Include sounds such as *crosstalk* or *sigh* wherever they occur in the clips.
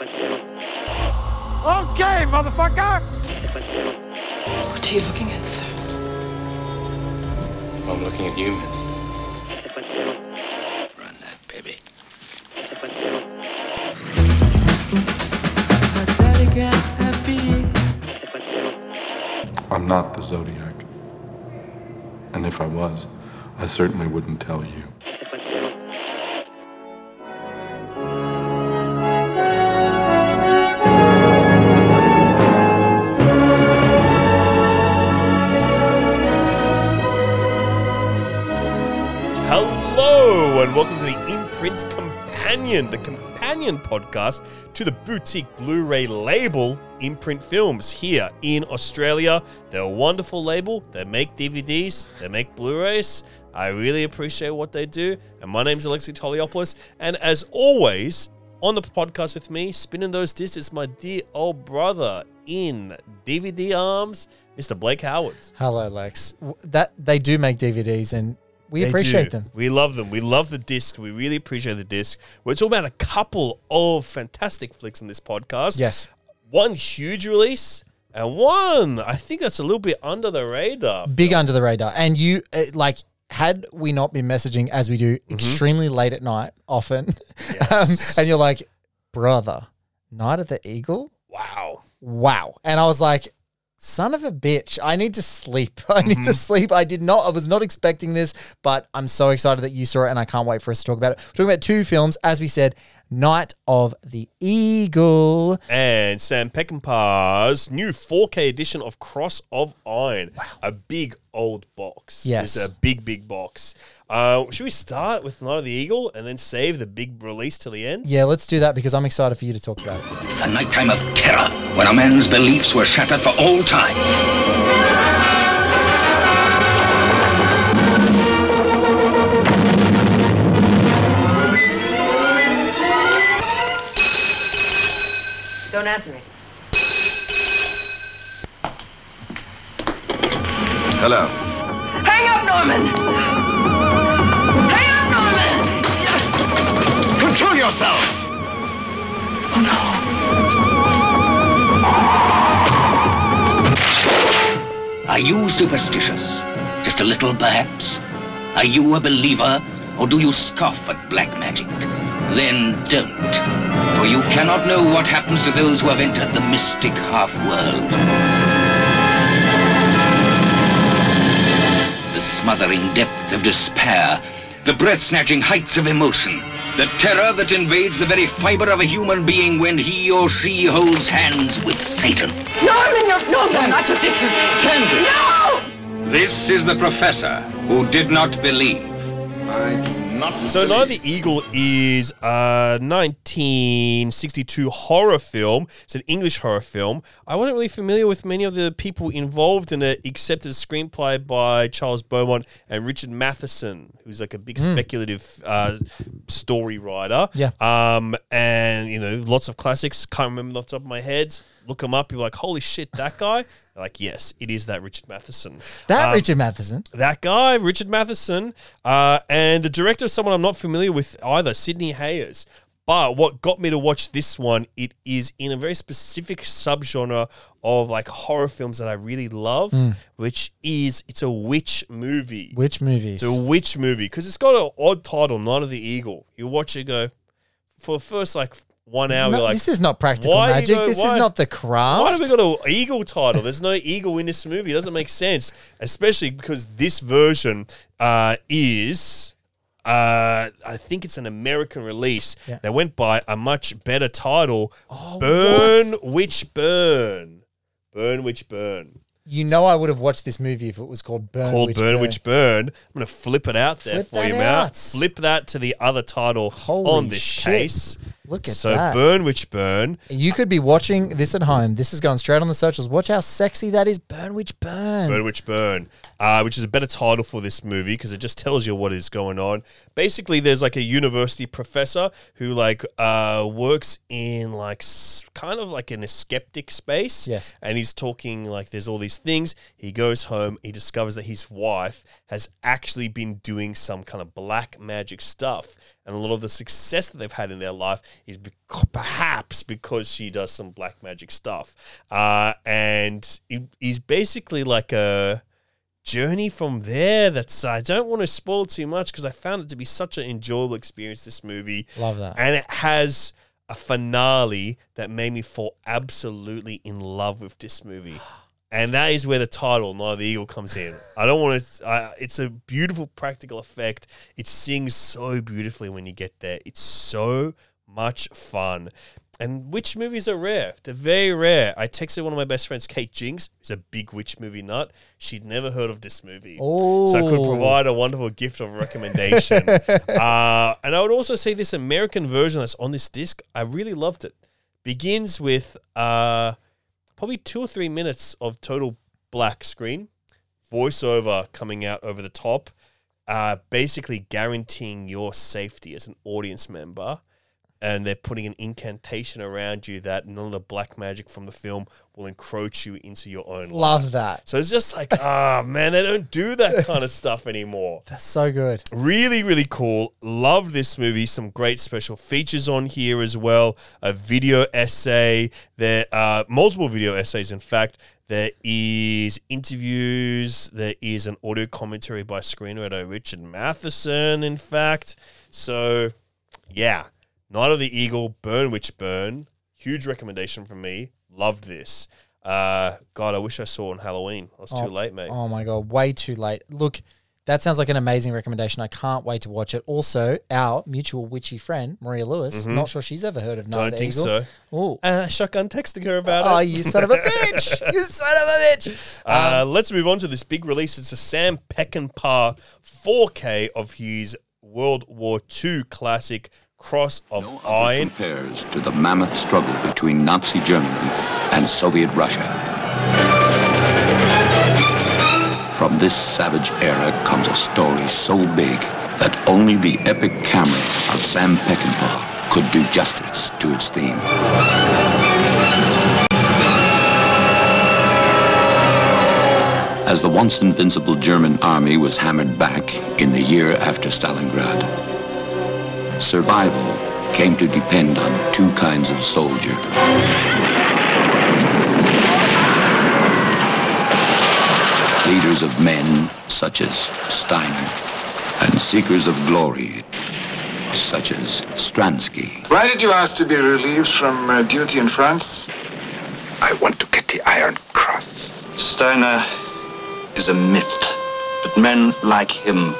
Okay, motherfucker! What are you looking at, sir? I'm looking at you, miss. Run that, baby. I'm not the Zodiac. And if I was, I certainly wouldn't tell you. Hello, and welcome to the Imprint Companion, the companion podcast to the boutique Blu ray label Imprint Films here in Australia. They're a wonderful label. They make DVDs, they make Blu rays. I really appreciate what they do. And my name's Alexei Toliopoulos. And as always, on the podcast with me, spinning those discs, is my dear old brother in DVD arms, Mr. Blake Howard. Hello, Lex. That they do make DVDs, and we They appreciate do. them. We love them. We love the disc. We really appreciate the disc. We're talking about a couple of fantastic flicks in this podcast. Yes, One huge release and one I think that's a little bit under the radar. big under the radar. And you uh, like had we not been messaging as we do Mm-hmm. extremely late at night, often, *laughs* Yes. um, and you're like, brother, Night of the Eagle. Wow. Wow. And I was like, son of a bitch, I need to sleep. *laughs* I need Mm-hmm. to sleep. I did not, I was not expecting this, but I'm so excited that you saw it and I can't wait for us to talk about it. We're talking about two films, as we said, Night of the Eagle. And Sam Peckinpah's new 4K edition of Cross of Iron. Wow. A big old box. Yes. It's a big, big box. Uh, should we start with Night of the Eagle and then save the big release till the end? Yeah, let's do that because I'm excited for you to talk about it. A nighttime of terror when a man's beliefs were shattered for all time. Don't answer me. Hello. Hang up, Norman! Hang up, Norman! Control yourself! Oh no. Are you superstitious? Just a little, perhaps? Are you a believer, or do you scoff at black magic? Then don't, for you cannot know what happens to those who have entered the mystic half-world. the smothering depth of despair, the breath-snatching heights of emotion, the terror that invades the very fiber of a human being when he or she holds hands with Satan. Norman, you're, no, no, not your picture. Tansy. No! This is the professor who did not believe. Not So of the Eagle is a 1962 horror film. It's an English horror film. I wasn't really familiar with many of the people involved in it, except as a screenplay by Charles Beaumont and Richard Matheson, who's like a big speculative uh, story writer. Yeah. Um, and you know, lots of classics. Can't remember off the top of my head. Look him up. You're like, holy shit, that guy. *laughs* Like, yes, it is that Richard Matheson. That Um, Richard Matheson. that guy, Richard Matheson, uh, and the director is someone I'm not familiar with either, Sidney Hayers. But what got me to watch this one, it is in a very specific subgenre of like horror films that I really love, which is it's a witch movie. Which movies? It's a witch movie because it's got an odd title, Night of the Eagle. You watch it go for the first like one hour. No, you're like, this is not practical why magic. go- this why- is not the craft. why have we got an eagle title? There's no eagle in this movie. It doesn't make sense, especially because this version uh, is. Uh, I think it's an American release. Yeah. They went by a much better title, Burn Witch Burn. Burn Witch Burn. You know, I would have watched this movie if it was called Burn. Called Witch Burn, Witch Burn. I'm going to flip it out there Flip for you, that Matt. out. Flip that to the other title Holy on this shit. case. Look at so that. Burn Witch Burn. You could be watching this at home. This is going straight on the socials. Watch how sexy that is. Burn, witch, burn. Burn Witch Burn, uh, which is a better title for this movie because it just tells you what is going on. Basically, there's like a university professor who like uh, works in like s- kind of like in a skeptic space. Yes. and he's talking like there's all these things. He goes home, he discovers that his wife has actually been doing some kind of black magic stuff. and a lot of the success that they've had in their life is bec- perhaps because she does some black magic stuff. Uh, and it is basically like a journey from there that's I don't want to spoil too much because I found it to be such an enjoyable experience this movie Love that. and it has a finale that made me fall absolutely in love with this movie. And that is where the title "Night of the Eagle" comes in. I don't want to. I, it's a beautiful practical effect. It sings so beautifully when you get there. It's so much fun. And witch movies are rare. They're very rare. I texted one of my best friends, Kate Jinks, who's a big witch movie nut. She'd never heard of this movie. So I could Oh. provide a wonderful gift of recommendation. *laughs* uh, and I would also say this American version that's on this disc, I really loved it. Begins with uh, probably two or three minutes of total black screen, voiceover coming out over the top, uh, basically guaranteeing your safety as an audience member. And they're putting an incantation around you that none of the black magic from the film will encroach you into your own life. Love that. So it's just like, ah, *laughs* man, they don't do that *laughs* kind of stuff anymore. That's so good. Really, really cool. Love this movie. Some great special features on here as well. A video essay. There are multiple video essays, in fact. There is interviews. There is an audio commentary by screenwriter Richard Matheson, in fact. So, yeah. Night of the Eagle, Burn Witch Burn. Huge recommendation from me. Loved this. Uh, God, I wish I saw it on Halloween. I was too late, mate. Oh my god, way too late. Look, that sounds like an amazing recommendation. I can't wait to watch it. Also, our mutual witchy friend Maria Lewis. Not sure she's ever heard of Night Mm-hmm. Don't of the think Eagle. so. Oh, Uh, shotgun texting her about oh, it. Oh, you son of a *laughs* bitch! you son of a bitch! Uh, let's move on to this big release. It's a Sam Peckinpah 4K of his World War II classic Cross of No Iron. compares to the mammoth struggle between Nazi Germany and Soviet Russia. From this savage era comes a story so big that only the epic camera of Sam Peckinpah could do justice to its theme. As the once invincible German army was hammered back in the year after Stalingrad, survival came to depend on two kinds of soldier. Leaders of men such as Steiner, and seekers of glory such as Stransky. Why did you ask to be relieved from uh, duty in France? I want to get the Iron Cross. Steiner is a myth, but men like him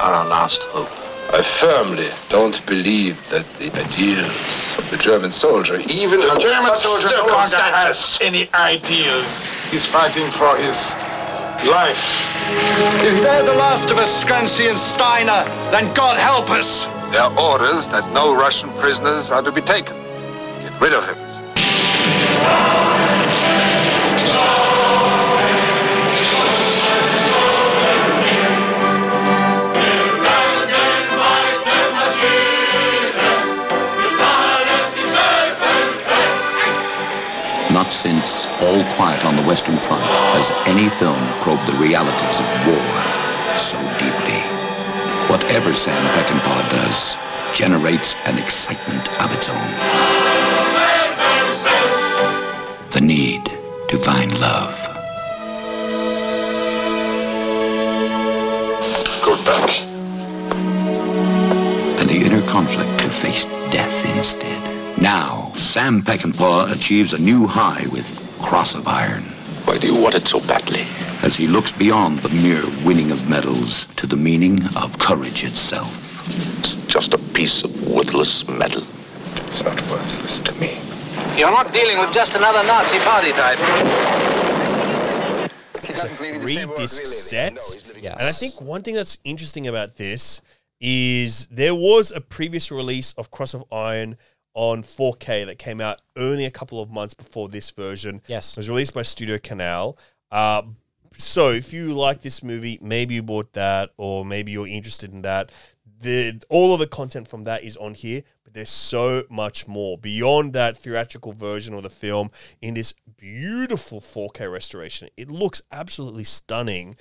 are our last hope. I firmly don't believe that the ideals of the German soldier, even a German soldier no longer has any ideals. He's fighting for his life. If they're the last of us, Stransky and Steiner, then God help us! There are orders that no Russian prisoners are to be taken. Get rid of him. Since All Quiet on the Western Front has any film probed the realities of war so deeply. Whatever Sam Peckinpah does generates an excitement of its own. The need to find love. Go back. and the inner conflict to face death instead. Now, Sam Peckinpah achieves a new high with Cross of Iron Why do you want it so badly? as he looks beyond the mere winning of medals to the meaning of courage itself. It's just a piece of worthless metal. It's not worthless to me. You're not dealing with just another Nazi party type. It's a three disc set. Yes. And I think one thing that's interesting about this is there was a previous release of Cross of Iron on 4K that came out only a couple of months before this version. Yes. It was released by Studio Canal. Uh, so if you like this movie, maybe you bought that or maybe you're interested in that. The all of the content from that is on here, but there's so much more beyond that theatrical version of the film in this beautiful 4K restoration. It looks absolutely stunning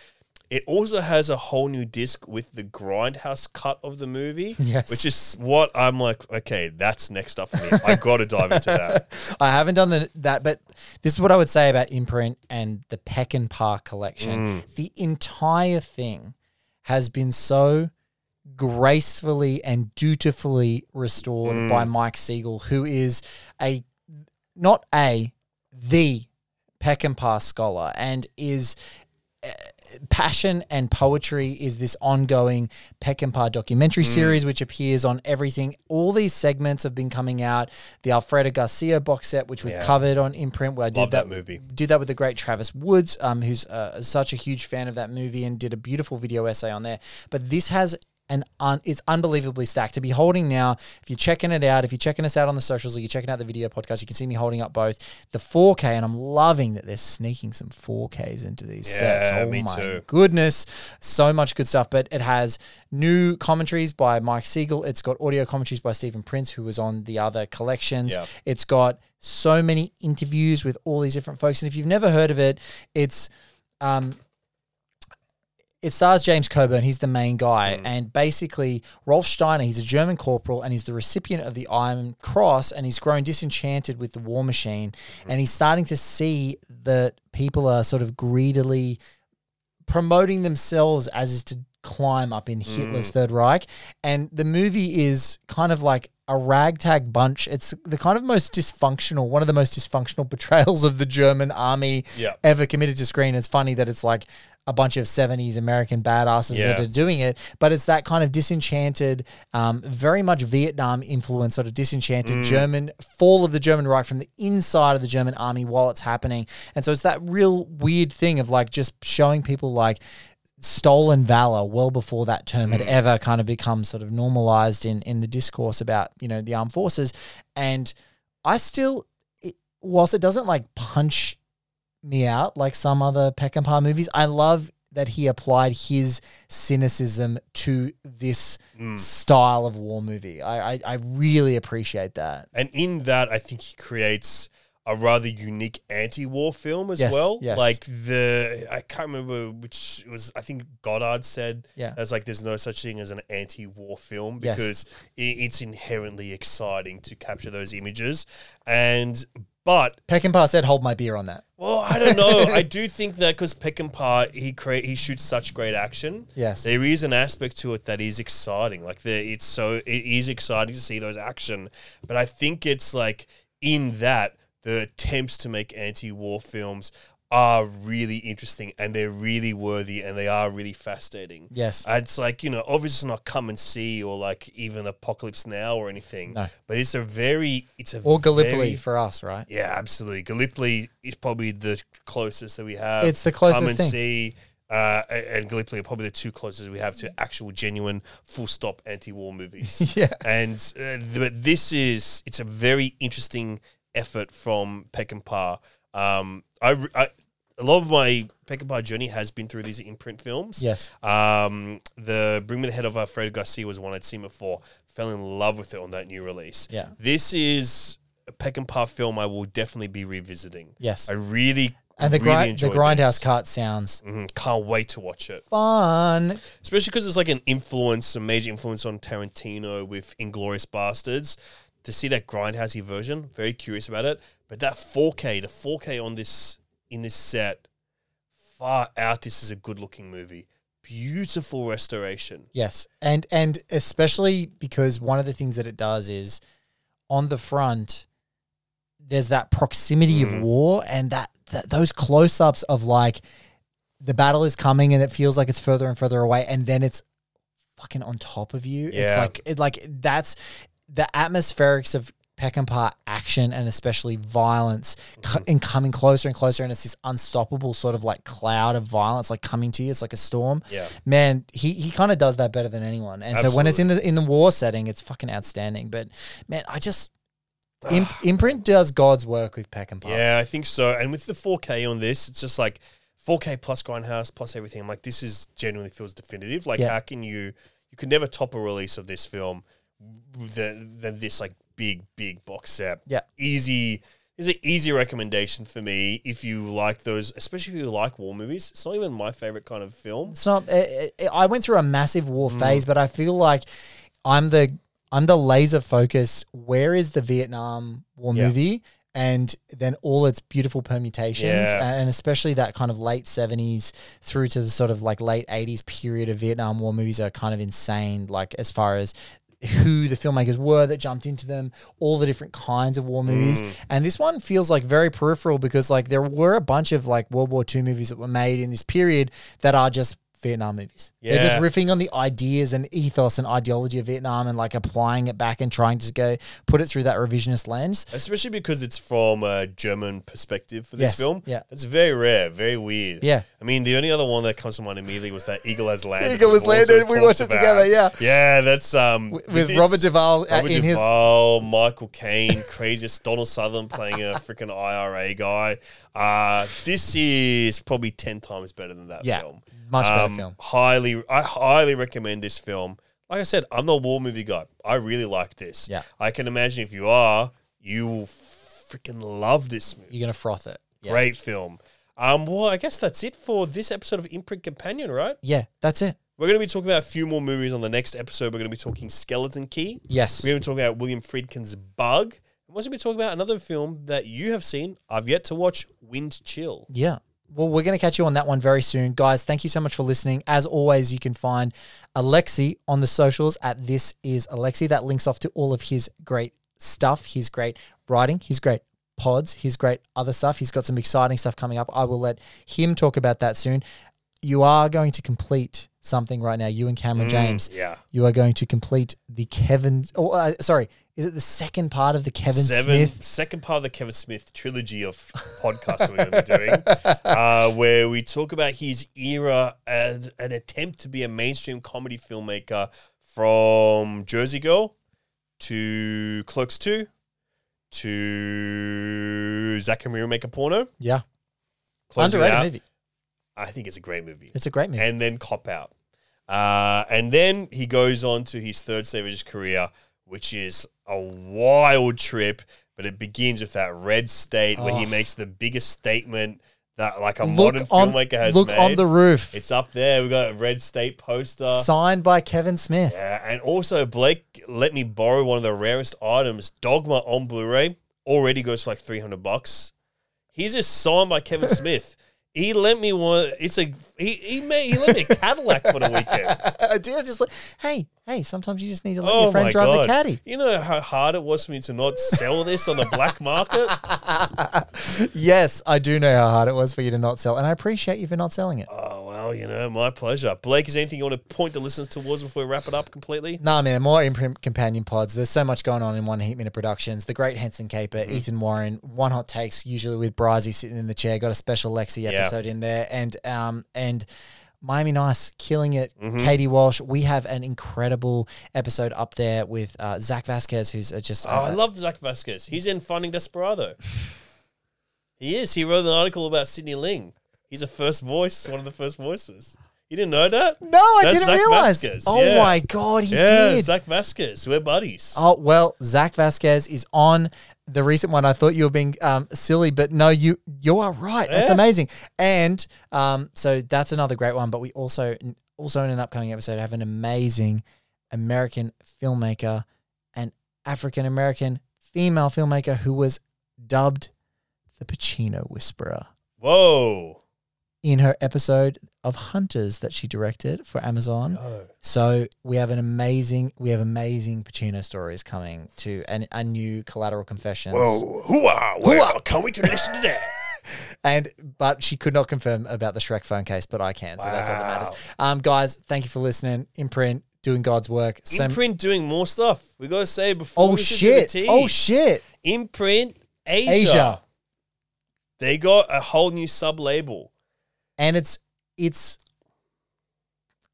It also has a whole new disc with the Grindhouse cut of the movie. Yes. Which is what I'm like, okay, that's next up for me. I got to dive into that. *laughs* I haven't done the, that, but this is what I would say about Imprint and the Peckinpah collection. Mm. The entire thing has been so gracefully and dutifully restored Mm. by Mike Siegel, who is a not a the Peck and Peckinpah scholar and is uh, passion and poetry is this ongoing Peckinpah documentary Mm. series which appears on everything. All these segments have been coming out. The Alfredo Garcia box set, which we've Yeah. covered on imprint, where I did Love that, that movie. Did that with the great Travis Woods, um, who's uh, such a huge fan of that movie and did a beautiful video essay on there. But this has an un- it's unbelievably stacked to be holding now. If you're checking it out, if you're checking us out on the socials or you're checking out the video podcast, you can see me holding up both the 4K, and I'm loving that they're sneaking some 4Ks into these sets. Oh me my too. goodness, so much good stuff. But it has new commentaries by Mike Siegel. It's got audio commentaries by Stephen Prince, who was on the other collections. Yeah. It's got so many interviews with all these different folks, and if you've never heard of it, it's um, it stars James Coburn. He's the main guy. Mm. And basically, Rolf Steiner, he's a German corporal and he's the recipient of the Iron Cross. And he's grown disenchanted with the war machine. And he's starting to see that people are sort of greedily promoting themselves as is to climb up in Hitler's mm. Third Reich. And the movie is kind of like a ragtag bunch. It's the kind of most dysfunctional, one of the most dysfunctional *laughs* portrayals of the German army Yeah. ever committed to screen. It's funny that it's like a bunch of 70s American badasses that are doing it, but it's that kind of disenchanted, um, very much Vietnam influence, sort of disenchanted Mm. German fall of the German Reich from the inside of the German army while it's happening. And so it's that real weird thing of like just showing people like stolen valor well before that term had ever kind of become sort of normalized in in the discourse about you know the armed forces and i still it, whilst it doesn't like punch me out like some other Peckinpah movies i love that he applied his cynicism to this mm. style of war movie I, I i really appreciate that And in that, I think he creates a rather unique anti-war film as Yes, well. yes. Like the I can't remember which was I think Godard said Yeah. as like there's no such thing as an anti-war film Yes. because i it's inherently exciting to capture those images. And but Peckinpah said hold my beer on that well, I don't know. *laughs* I do think that because Peckinpah he create he shoots such great action. Yes. there is an aspect to it that is exciting. Like the it's so it is exciting to see those action, but I think it's like in that the attempts to make anti-war films are really interesting and they're really worthy and they are really fascinating. Yes. And it's like you know obviously not come and see or like even Apocalypse Now or anything. No. but it's a very it's a or Gallipoli very- for us right yeah, absolutely. Gallipoli is probably the closest that we have. It's the closest Come and thing. see, uh, and Gallipoli are probably the two closest we have to actual, genuine, full stop anti-war movies. *laughs* Yeah. and uh, but this is it's a very interesting effort from Peckinpah. Um, I, I a lot of my Peckinpah journey has been through these imprint films. Yes. Um, the Bring Me the Head of Alfredo Garcia was one I'd seen before. Fell in love with it on that new release. Yeah. This is a Peckinpah film I will definitely be revisiting. Yes. I really and the really grind the grindhouse cut sounds Mhm, Can't wait to watch it. fun Especially because it's like an influence, a major influence on Tarantino with Inglourious Basterds. To see that grindhousey version, very curious about it. But that 4K, the 4K on this in this set, far out. This is a good looking movie. Beautiful restoration. Yes, and and especially because one of the things that it does is on the front, there's that proximity Mm. of war and that, that those close ups of like the battle is coming and it feels like it's further and further away, and then it's fucking on top of you. It's like it like that's the atmospherics of Peckinpah action and especially violence Mm-hmm. and coming closer and closer, and it's this unstoppable sort of like cloud of violence, like coming to you. It's like a storm. Yeah. man, he he kind of does that better than anyone. And so when it's in the in the war setting, it's fucking outstanding. But man, I just *sighs* imp, imprint does God's work with Peckinpah. Yeah, I think so. And with the 4K on this, it's just like 4K plus Grindhouse plus everything. I'm like, this is genuinely feels definitive. Like, Yeah. how can you? You could never top a release of this film than, than this like big big box set. Yeah. easy. is an easy recommendation for me if you like those, especially if you like war movies. It's not even my favorite kind of film. It's not. eh, eh, I went through a massive war Mm. phase, but I feel like I'm the I'm the laser focus. Where is the Vietnam War Yeah. movie? And then all its beautiful permutations, Yeah. and especially that kind of late seventies through to the sort of like late eighties period of Vietnam War movies are kind of insane. Like as far as who the filmmakers were that jumped into them, all the different kinds of war movies. Mm. And this one feels like very peripheral because like there were a bunch of like World War II movies that were made in this period that are just Vietnam movies. They're just riffing on the ideas and ethos and ideology of Vietnam and like applying it back and trying to go put it through that revisionist lens. Especially because it's from a German perspective for this Yes, film. yeah. That's very rare, very weird. Yeah. I mean, the only other one that comes to mind immediately was that Eagle Has Landed. Eagle Has Landed, we watched it together, yeah. Yeah, that's um With- with Robert Duvall, uh, Robert in his- Michael Caine, craziest Donald Sutherland playing a freaking IRA guy. Uh, this is probably ten times better than that Yeah, film. Much better Um, film. Highly, I highly recommend this film. Like I said, I'm not a war movie guy. I really like this. Yeah. I can imagine if you are, you will freaking love this movie. You're gonna froth it. Yeah. Great film. Um, well, I guess that's it for this episode of Imprint Companion, right? Yeah, that's it. We're going to be talking about a few more movies on the next episode. We're going to be talking Skeleton Key. Yes. We're going to be talking about William Friedkin's Bug. And we're going to be talking about another film that you have seen. I've yet to watch Wind Chill. Yeah. Well, we're going to catch you on that one very soon. Guys, thank you so much for listening. As always, you can find Alexei on the socials at This Is Alexei. That links off to all of his great stuff, his great writing, his great pods, his great other stuff. He's got some exciting stuff coming up. I will let him talk about that soon. You are going to complete something right now, you and Cameron Mm, James. yeah. You are going to complete the Kevin, oh, uh, sorry, is it the second part of the Kevin Seven, Smith? Second part of the Kevin Smith trilogy of podcasts that we're going to be doing, *laughs* uh, where we talk about his era as an attempt to be a mainstream comedy filmmaker from Jersey Girl to Clerks 2 to Zack and Miri Make a Porno. Yeah. Closing Underrated out. movie. I think it's a great movie. It's a great movie. And then Cop Out. Uh, and then he goes on to his third stage of his career, which is a wild trip, but it begins with that red state where he makes the biggest statement that like a Look modern on- filmmaker has look made. on the roof. It's up there. We've got a red state poster. Signed by Kevin Smith. Yeah, and also Blake let me borrow one of the rarest items, Dogma on Blu-ray. Already goes for like three hundred bucks. He's just signed by Kevin *laughs* Smith. He lent me one. It's a he. He made he lent me a Cadillac for the weekend. I did I just like, hey, hey, sometimes you just need to let Oh your friend drive god! the caddy. You know how hard it was for me to not sell this on the black market. *laughs* yes, I do know how hard it was for you to not sell, and I appreciate you for not selling it. Well, you know, my pleasure. Blake, is there anything you want to point the listeners towards before we wrap it up completely? Nah, man, more imprint companion pods. There's so much going on in One Heat Minute Productions. The great Henson Caper, Mm-hmm. Ethan Warren, One Hot Takes, usually with Brizzy sitting in the chair. Got a special Lexi Yeah. episode in there, and um and. Miami Nice, killing it. Mhm. Katie Walsh. We have an incredible episode up there with uh, Zach Vasquez, who's uh, just. Oh, I love Zach Vasquez. He's in Finding Desperado. he is. He wrote an article about Sidney Ling. He's a first voice, one of the first voices. You didn't know that? No, I That's didn't Zach realize. Vasquez, Oh yeah. my god, he yeah, did. Zach Vasquez. We're buddies. Oh well, Zach Vasquez is on the recent one. I thought you were being um, silly, but no, you you are right. That's Yeah. amazing. And um, so that's another great one. But we also also in an upcoming episode have an amazing American filmmaker, an African American female filmmaker who was dubbed the Pacino Whisperer Whoa. In her episode of Hunters that she directed for Amazon. So we have an amazing, we have amazing Pacino stories coming to an, a new Collateral Confessions. Whoa. Hooah. Well, can't wait to listen to that. *laughs* And but she could not confirm about the Shrek phone case, but I can, so that's all that matters. Um, guys, thank you for listening. Imprint doing God's work. Imprint doing more stuff. We got to say before Oh, we should do shit. Oh, shit. Imprint Asia. Asia. They got a whole new sub label. And it's it's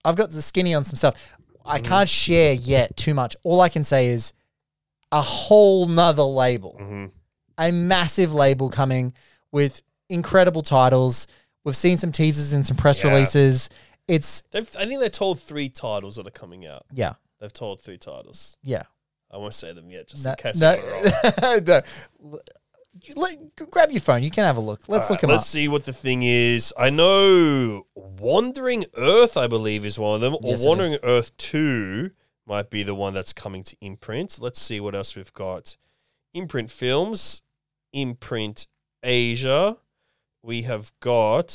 I've got the skinny on some stuff. I can't share yet too much. All I can say is a whole nother label. Mm-hmm. A massive label coming with incredible titles. We've seen some teasers and some press Yeah. releases. It's They've, I think they're told three titles that are coming out. yeah, They've told three titles. yeah. I won't say them yet, just No, in case no, I got it wrong. *laughs* no. Let, grab your phone. You can have a look. Let's look Let's up. see what the thing is. I know Wandering Earth, I believe, is one of them, or Yes, it Wandering. Earth 2 might be the one that's coming to imprint. Let's see what else we've got. Imprint Films, Imprint Asia. We have got.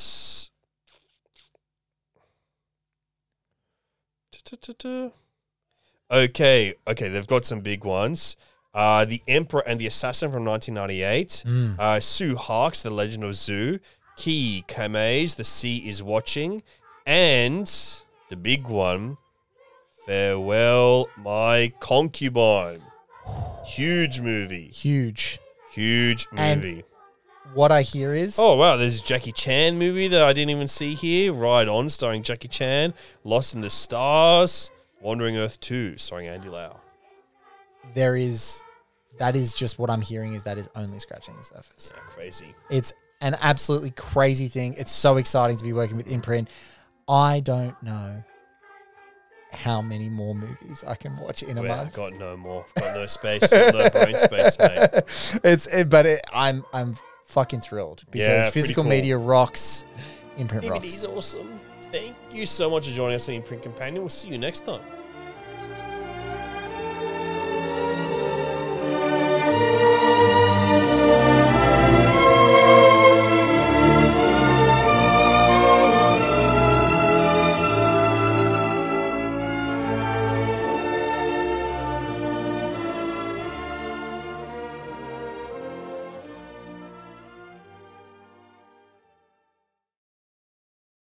Okay, okay, they've got some big ones. Uh, the Emperor and the Assassin from 1998. Mm. Uh, Tsui Hark's, The Legend of Zu. Kei Kumai's The Sea is Watching. And the big one, Farewell, My Concubine. Huge movie. Huge. Huge And- movie. What I hear is Oh wow, there's a Jackie Chan movie that I didn't even see here. Ride On, starring Jackie Chan. Lost in the Stars. Wandering Earth 2, starring Andy Lau. There is that is just what I'm hearing is that is only scratching the surface. Yeah, crazy. It's an absolutely crazy thing. It's so exciting to be working with Imprint. I don't know how many more movies I can watch in a Well, month. got no more. Got no space. No brain space, mate. *laughs* it's it, but it, I'm I'm fucking thrilled because Yeah, physical cool. media rocks. Imprint rocks. DVD's awesome. Thank you so much for joining us on Imprint Companion. We'll see you next time.